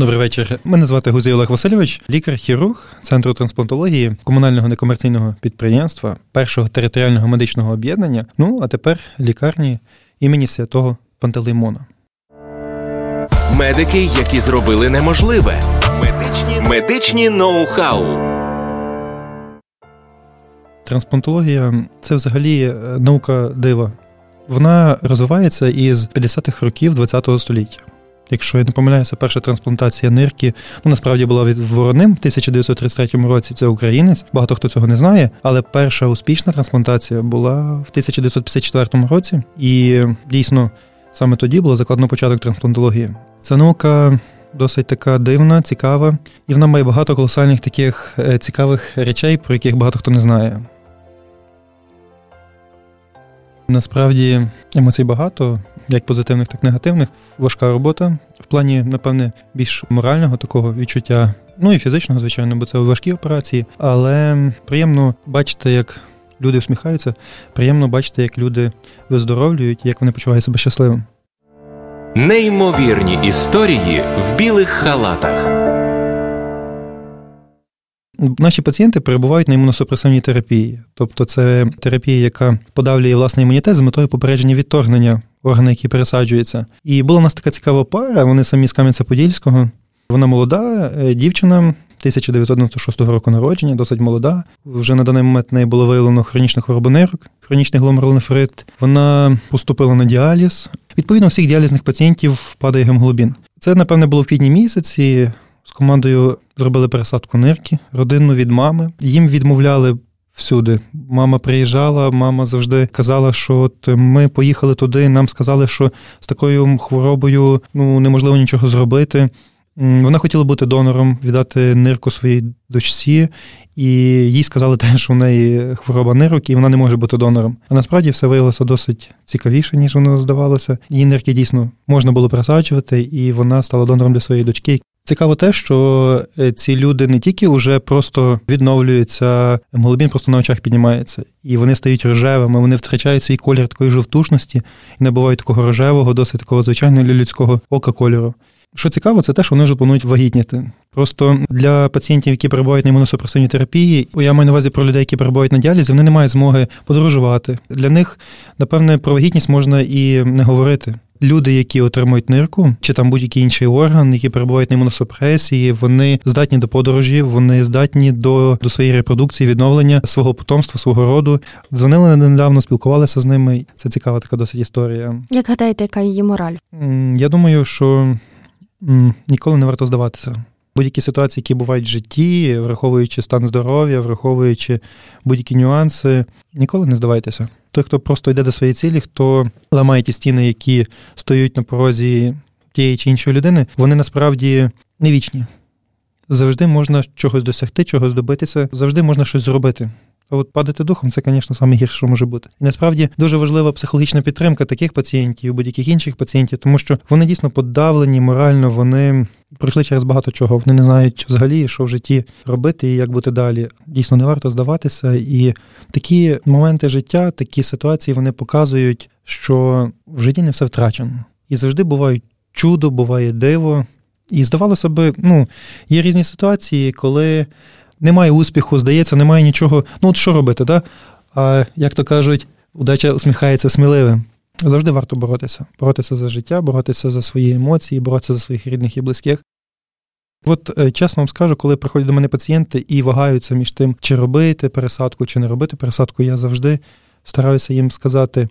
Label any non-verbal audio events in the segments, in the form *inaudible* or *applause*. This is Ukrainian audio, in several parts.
Добрий вечір. Мене звати Гузій Олег Васильович, лікар-хірург Центру трансплантології комунального некомерційного підприємства, першого територіального медичного об'єднання. Ну а тепер лікарні імені святого Пантелеймона. Медики, які зробили неможливе. Медичні медичні ноу-хау. Трансплантологія це взагалі е, наука дива. Вона розвивається із 50-х років ХХ століття. Якщо я не помиляюся, перша трансплантація нирки ну насправді була від вороним в 1933 році. Це українець. Багато хто цього не знає. Але перша успішна трансплантація була в 1954 році, і дійсно саме тоді було закладено початок трансплантології. Це наука. Досить така дивна, цікава, і вона має багато колосальних таких е, цікавих речей, про яких багато хто не знає. Насправді емоцій багато, як позитивних, так і негативних. Важка робота в плані, напевне, більш морального такого відчуття, ну і фізичного, звичайно, бо це важкі операції. Але приємно бачити, як люди усміхаються, приємно бачити, як люди виздоровлюють, як вони почувають себе щасливим. Неймовірні історії в білих халатах. Наші пацієнти перебувають на імуносупресивній терапії, тобто це терапія, яка подавлює власний імунітет з метою попередження відторгнення органи, які пересаджуються. І була у нас така цікава пара. Вони самі з Кам'янця-Подільського. Вона молода е, дівчина. 1996 року народження, досить молода. Вже на даний момент в неї було виявлено хронічну хворобу нирок, хронічний гломерулонефрит. Вона поступила на діаліз. Відповідно, у всіх діалізних пацієнтів падає гемоглобін. Це, напевне, було в квітні місяці. З командою зробили пересадку нирки, родинну від мами. Їм відмовляли всюди. Мама приїжджала, мама завжди казала, що от ми поїхали туди. Нам сказали, що з такою хворобою ну неможливо нічого зробити. Вона хотіла бути донором, віддати нирку своїй дочці, і їй сказали *laughs* те, що в неї хвороба нирок, і вона не може бути донором. А насправді все виявилося досить цікавіше, ніж воно здавалося. Її нирки дійсно можна було присаджувати, і вона стала донором для своєї дочки. Цікаво те, що е, ці люди не тільки вже просто відновлюються, гемоглобін просто на очах піднімається, і вони стають рожевими, вони втрачають свій колір такої жовтушності і набувають такого рожевого, досить такого звичайного для людського ока кольору. Що цікаво, це те, що вони вже планують вагітніти. Просто для пацієнтів, які перебувають на імуносупресивній терапії, я маю на увазі про людей, які перебувають на діалізі, вони не мають змоги подорожувати. Для них, напевне, про вагітність можна і не говорити. Люди, які отримують нирку, чи там будь-який інший орган, які перебувають на імуносупресії, вони здатні до подорожі, вони здатні до до своєї репродукції, відновлення свого потомства, свого роду. Дзвонили недавно, спілкувалися з ними. Це цікава така досить історія. Як гадаєте, яка її мораль? Я думаю, що ніколи не варто здаватися. Будь-які ситуації, які бувають в житті, враховуючи стан здоров'я, враховуючи будь-які нюанси, ніколи не здавайтеся. Той, хто просто йде до своєї цілі, хто ламає ті стіни, які стоять на порозі тієї чи іншої людини, вони насправді не вічні. Завжди можна чогось досягти, чогось добитися, завжди можна щось зробити. А от падати духом це, звісно, саме гірше, що може бути. І насправді дуже важлива психологічна підтримка таких пацієнтів, будь-яких інших пацієнтів, тому що вони дійсно подавлені морально, вони пройшли через багато чого. Вони не знають взагалі, що в житті робити і як бути далі. Дійсно, не варто здаватися. І такі моменти життя, такі ситуації вони показують, що в житті не все втрачено. І завжди бувають чудо, буває диво. І здавалося би, ну, є різні ситуації, коли немає успіху, здається, немає нічого. Ну, от що робити, да? А як то кажуть, удача усміхається сміливим. Завжди варто боротися. Боротися за життя, боротися за свої емоції, боротися за своїх рідних і близьких. От е, чесно вам скажу, коли приходять до мене пацієнти і вагаються між тим, чи робити пересадку, чи не робити пересадку, я завжди стараюся їм сказати: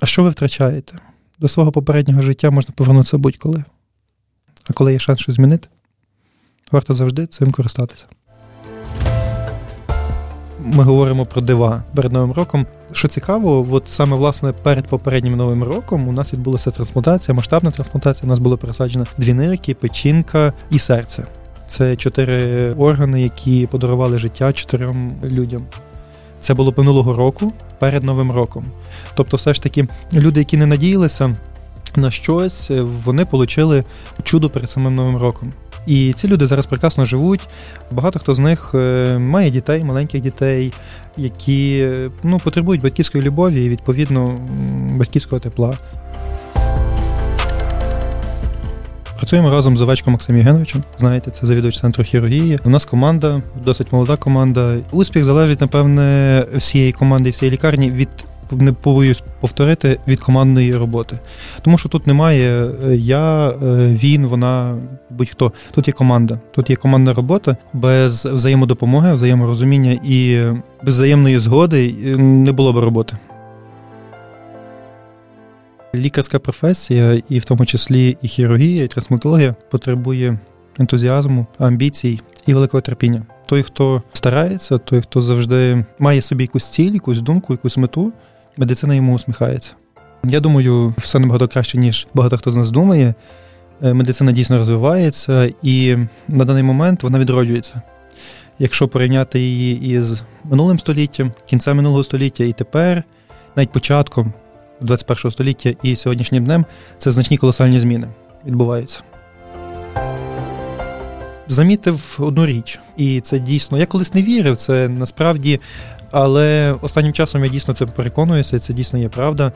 а що ви втрачаєте? До свого попереднього життя можна повернутися будь-коли. А коли є шанс щось змінити, варто завжди цим користатися ми говоримо про дива перед новим роком. Що цікаво, от саме власне перед попереднім новим роком у нас відбулася трансплантація, масштабна трансплантація. У нас було пересаджено дві нирки, печінка і серце. Це чотири органи, які подарували життя чотирьом людям. Це було минулого року перед новим роком. Тобто, все ж таки, люди, які не надіялися на щось, вони отримали чудо перед самим новим роком. І ці люди зараз прекрасно живуть. Багато хто з них е, має дітей, маленьких дітей, які ну, потребують батьківської любові і відповідно батьківського тепла. Працюємо разом з Овечком Максим Євгеновичем. Знаєте, це завідувач центру хірургії. У нас команда, досить молода команда. Успіх залежить, напевне, всієї команди, всієї лікарні від не побоюсь повторити від командної роботи. Тому що тут немає е, я, е, він, вона, будь-хто. Тут є команда. Тут є командна робота без взаємодопомоги, взаєморозуміння і без взаємної згоди не було б роботи. Лікарська професія, і в тому числі і хірургія, і трансплантологія потребує ентузіазму, амбіцій і великого терпіння. Той, хто старається, той, хто завжди має собі якусь ціль, якусь думку, якусь мету, медицина йому усміхається. Я думаю, все набагато краще, ніж багато хто з нас думає. Е, медицина дійсно розвивається, і на даний момент вона відроджується. Якщо порівняти її із минулим століттям, кінцем минулого століття і тепер, навіть початком 21 століття і сьогоднішнім днем, це значні колосальні зміни відбуваються. Замітив одну річ, і це дійсно. Я колись не вірив, це насправді але останнім часом я дійсно це переконуюся, це дійсно є правда.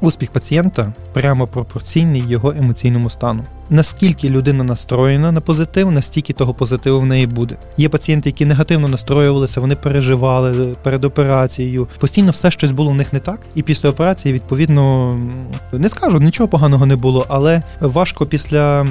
Успіх пацієнта прямо пропорційний його емоційному стану. Наскільки людина настроєна на позитив, настільки того позитиву в неї буде. Є пацієнти, які негативно настроювалися, вони переживали перед операцією. Постійно все щось було в них не так. І після операції, відповідно, не скажу, нічого поганого не було, але важко після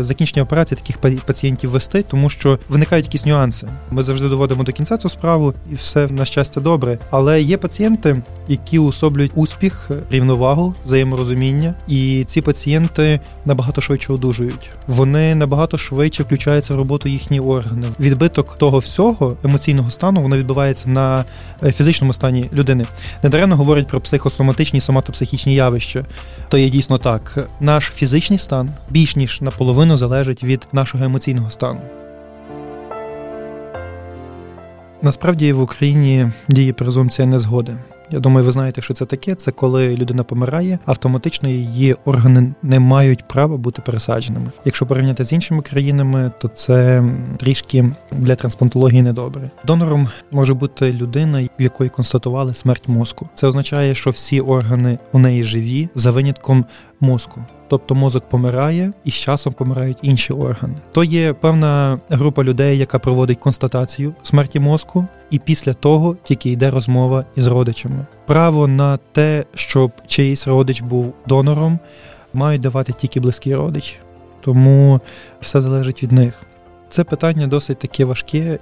закінчення операції таких пацієнтів вести, тому що виникають якісь нюанси. Ми завжди доводимо до кінця цю справу, і все на щастя добре. Але є пацієнти, які особлюють успіх, рівновагу, взаєморозуміння, і ці пацієнти набагато швидше одужують. Вони набагато швидше включаються в роботу їхні органи. Відбиток того всього емоційного стану воно відбувається на е, фізичному стані людини. Недаремно говорять про психосоматичні соматопсихічні явища. То є дійсно так. Наш фізичний стан більш ніж наполовину залежить від нашого емоційного стану. Насправді в Україні діє презумпція незгоди. Я думаю, ви знаєте, що це таке. Це коли людина помирає, автоматично її органи не мають права бути пересадженими. Якщо порівняти з іншими країнами, то це трішки для трансплантології недобре. Донором може бути людина, в якої констатували смерть мозку. Це означає, що всі органи у неї живі за винятком мозку. Тобто мозок помирає і з часом помирають інші органи. То є певна група людей, яка проводить констатацію смерті мозку, і після того тільки йде розмова із родичами. Право на те, щоб чиїсь родич був донором, мають давати тільки близькі родичі, тому все залежить від них. Це питання досить таке важке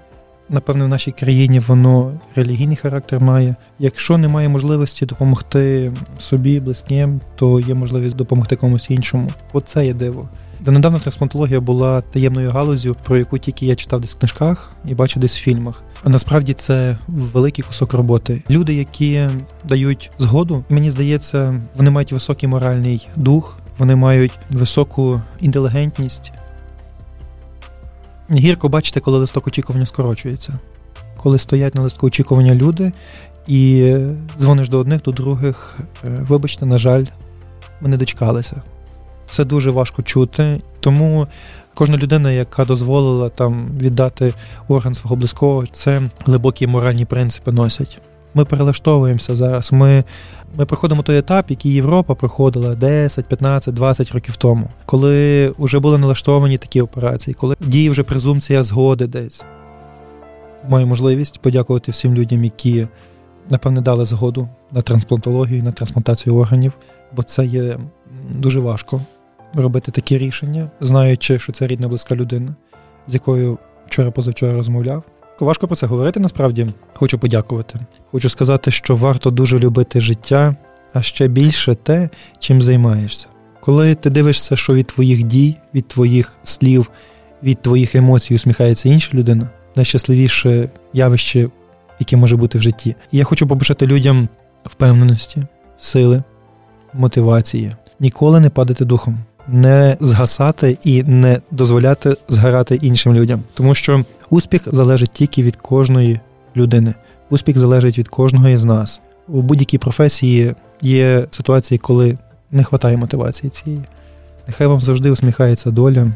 напевне, в нашій країні воно релігійний характер має. Якщо немає можливості допомогти собі, близьким, то є можливість допомогти комусь іншому. Оце є диво. Донедавна трансплантологія була таємною галузю, про яку тільки я читав десь в книжках і бачив десь в фільмах. А насправді це великий кусок роботи. Люди, які дають згоду, мені здається, вони мають високий моральний дух, вони мають високу інтелігентність, Гірко бачите, коли листок очікування скорочується. Коли стоять на листку очікування люди, і дзвониш до одних, до других. Е, вибачте, на жаль, ми не дочекалися. Це дуже важко чути. Тому кожна людина, яка дозволила там віддати орган свого близького, це глибокі моральні принципи носять. Ми перелаштовуємося зараз. Ми ми проходимо той етап, який Європа проходила 10, 15, 20 років тому, коли вже були налаштовані такі операції, коли діє вже презумпція згоди десь. Маю можливість подякувати всім людям, які, напевне, дали згоду на трансплантологію, на трансплантацію органів, бо це є дуже важко робити такі рішення, знаючи, що це рідна близька людина, з якою вчора позавчора розмовляв. Важко про це говорити насправді. Хочу подякувати. Хочу сказати, що варто дуже любити життя, а ще більше те, чим займаєшся. Коли ти дивишся, що від твоїх дій, від твоїх слів, від твоїх емоцій усміхається інша людина, найщасливіше явище, яке може бути в житті. І я хочу побажати людям впевненості, сили, мотивації, ніколи не падати духом, не згасати і не дозволяти згорати іншим людям, тому що Успіх залежить тільки від кожної людини. Успіх залежить від кожного із нас. У будь-якій професії є ситуації, коли не вистачає мотивації цієї. Нехай вам завжди усміхається доля,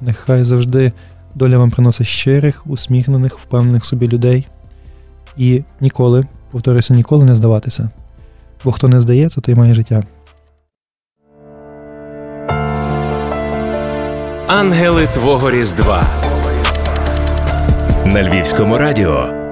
нехай завжди доля вам приносить щирих, усміхнених, впевнених собі людей. І ніколи, повторюся, ніколи не здаватися. Бо хто не здається, той має життя. Ангели Твого Різдва на Львівському радіо.